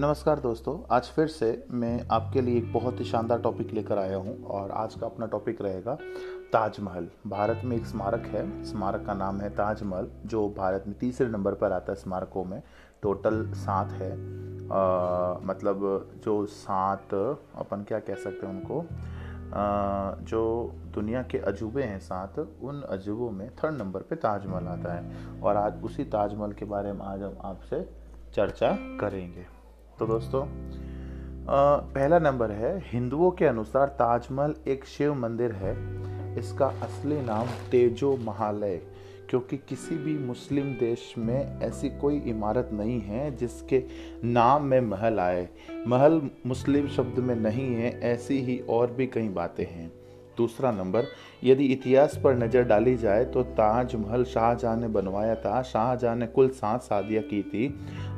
नमस्कार दोस्तों आज फिर से मैं आपके लिए एक बहुत ही शानदार टॉपिक लेकर आया हूँ और आज का अपना टॉपिक रहेगा ताजमहल। भारत में एक स्मारक है स्मारक का नाम है ताजमहल जो भारत में तीसरे नंबर पर आता है स्मारकों में। टोटल सात है आ, मतलब जो सात अपन क्या कह सकते हैं उनको? आ, जो दुनिया के अजूबे हैं सात उन अजूबों में थर्ड नंबर पे ताजमहल आता है। और आज उसी ताजमहल के बारे में आज हम आपसे चर्चा करेंगे। तो दोस्तों पहला नंबर है, हिंदुओं के अनुसार ताजमहल एक शिव मंदिर है। इसका असली नाम तेजो महालय, क्योंकि किसी भी मुस्लिम देश में ऐसी कोई इमारत नहीं है जिसके नाम में महल आए। महल मुस्लिम शब्द में नहीं है, ऐसी ही और भी कई बातें हैं। दूसरा नंबर, यदि इतिहास पर नज़र डाली जाए तो ताजमहल शाहजहां ने बनवाया था। शाहजहां ने कुल सात शादियाँ की थी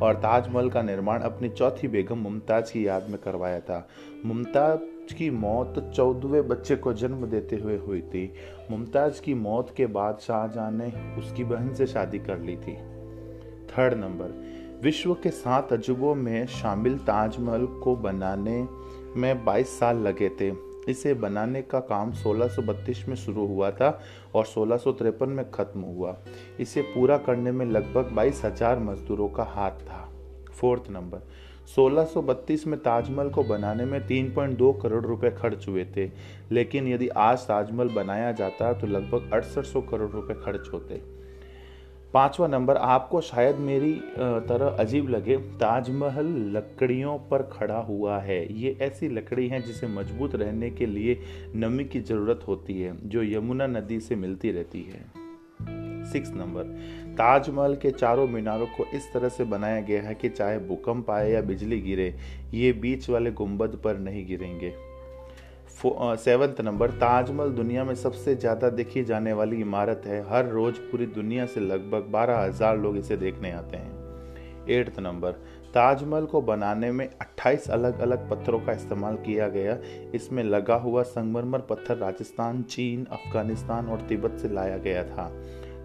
और ताजमहल का निर्माण अपनी चौथी बेगम मुमताज़ की याद में करवाया था। मुमताज़ की मौत चौदहवें बच्चे को जन्म देते हुए हुई थी। मुमताज़ की मौत के बाद शाहजहां ने उसकी बहन से शादी कर ली थी। थर्ड नंबर, विश्व के सात अजूबों में शामिल ताजमहल को बनाने में 22 साल लगे थे। इसे बनाने का काम 1632 में शुरू हुआ था और सोलह में ख़त्म हुआ। इसे पूरा करने में लगभग बाईस हज़ार मजदूरों का हाथ था। फोर्थ नंबर 1632 में ताजमहल को बनाने में 3.2 करोड़ रुपए खर्च हुए थे, लेकिन यदि आज ताजमहल बनाया जाता तो लगभग अड़सठ करोड़ रुपए खर्च होते। पांचवा नंबर, आपको शायद मेरी तरह अजीब लगे, ताजमहल लकड़ियों पर खड़ा हुआ है। ये ऐसी लकड़ी है जिसे मज़बूत रहने के लिए नमी की ज़रूरत होती है, जो यमुना नदी से मिलती रहती है। सिक्स नंबर, ताजमहल के चारों मीनारों को इस तरह से बनाया गया है कि चाहे भूकंप आए या बिजली गिरे, ये बीच वाले गुंबद पर नहीं गिरेंगे। सेवन्थ नंबर, ताजमहल दुनिया में सबसे ज़्यादा देखी जाने वाली इमारत है। हर रोज़ पूरी दुनिया से लगभग बारह हज़ार लोग इसे देखने आते हैं। एट्थ नंबर, ताजमहल को बनाने में 28 अलग अलग पत्थरों का इस्तेमाल किया गया। इसमें लगा हुआ संगमरमर पत्थर राजस्थान, चीन, अफ़गानिस्तान और तिब्बत से लाया गया था।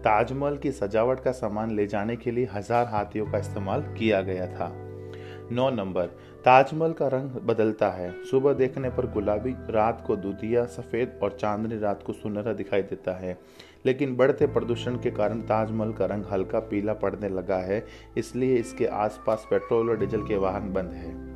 ताजमहल की सजावट का सामान ले जाने के लिए हज़ार हाथियों का इस्तेमाल किया गया था। नौ नंबर, ताजमहल का रंग बदलता है। सुबह देखने पर गुलाबी, रात को दूधिया, सफ़ेद और चांदनी रात को सुनहरा दिखाई देता है। लेकिन बढ़ते प्रदूषण के कारण ताजमहल का रंग हल्का पीला पड़ने लगा है, इसलिए इसके आसपास पेट्रोल और डीजल के वाहन बंद है।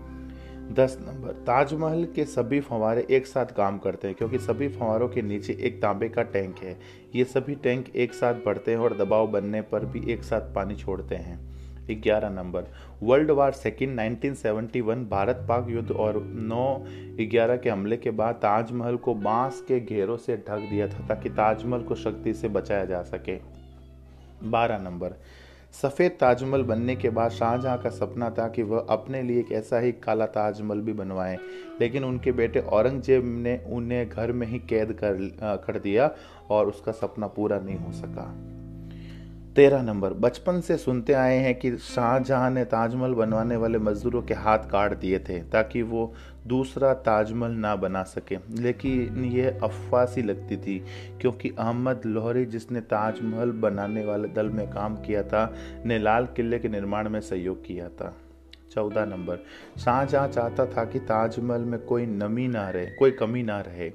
दस नंबर, ताजमहल के सभी फंवारे एक साथ काम करते हैं, क्योंकि सभी फंवारों के नीचे एक तांबे का टैंक है। ये सभी टैंक एक साथ बढ़ते हैं और दबाव बनने पर भी एक साथ पानी छोड़ते हैं। ग्यारह number. World war second 1971 Bharat Pak युद्ध और 9 ग्यारह के हमले के बाद ताजमहल को बाँस के घेरों से ढक दिया था ताकि ताजमहल को शक्ति से बचाया जा सके। बारह नंबर। सफ़ेद ताजमहल बनने के बाद शाहजहां का सपना था कि वह अपने लिए एक ऐसा ही काला ताजमहल भी बनवाएँ, लेकिन उनके बेटे औरंगज़ेब ने उन्हें घर में ही कैद कर कर दिया और उसका सपना पूरा नहीं हो सका। तेरह नंबर, बचपन से सुनते आए हैं कि शाहजहां ने ताजमहल बनवाने वाले मजदूरों के हाथ काट दिए थे ताकि वो दूसरा ताजमहल ना बना सके। लेकिन यह अफवाह सी लगती थी, क्योंकि अहमद लोहरी जिसने ताजमहल बनाने वाले दल में काम किया था, ने लाल किले के निर्माण में सहयोग किया था। चौदह नंबर। शाहजहाँ चाहता था कि ताजमहल में कोई नमी ना रहे, कोई कमी ना रहे,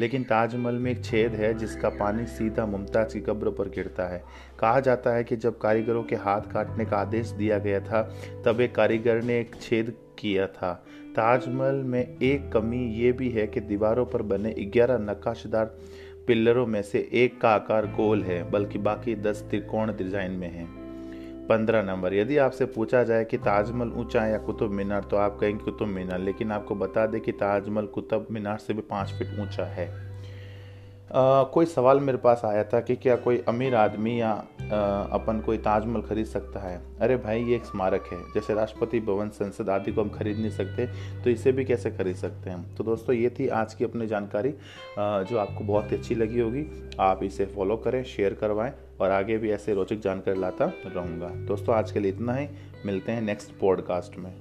लेकिन ताजमहल में एक छेद है जिसका पानी सीधा मुमताज़ की कब्र पर गिरता है। कहा जाता है कि जब कारीगरों के हाथ काटने का आदेश दिया गया था, तब एक कारीगर ने एक छेद किया था। ताजमहल में एक कमी ये भी है कि दीवारों पर बने ग्यारह नक्काशदार पिल्लरों में से एक का आकार गोल है, बल्कि बाकी दस त्रिकोण डिज़ाइन में है। पंद्रह नंबर। यदि आपसे पूछा जाए कि ताजमहल ऊँचा है या कुतुब मीनार तो आप कहेंगे कुतुब मीनार, लेकिन आपको बता दें कि ताजमहल कुतुब मीनार से भी पाँच फीट ऊँचा है। कोई सवाल मेरे पास आया था कि क्या कोई अमीर आदमी या अपन कोई ताजमहल खरीद सकता है? अरे भाई, ये एक स्मारक है। जैसे राष्ट्रपति भवन संसद आदि को हम खरीद नहीं सकते तो इसे भी कैसे खरीद सकते हैं तो दोस्तों, ये थी आज की अपनी जानकारी जो आपको बहुत ही अच्छी लगी होगी। आप इसे फॉलो करें शेयर करवाएँ, और आगे भी ऐसे रोचक जानकारी लाता रहूँगा। दोस्तों, आज के लिए इतना ही। मिलते हैं नेक्स्ट पॉडकास्ट में।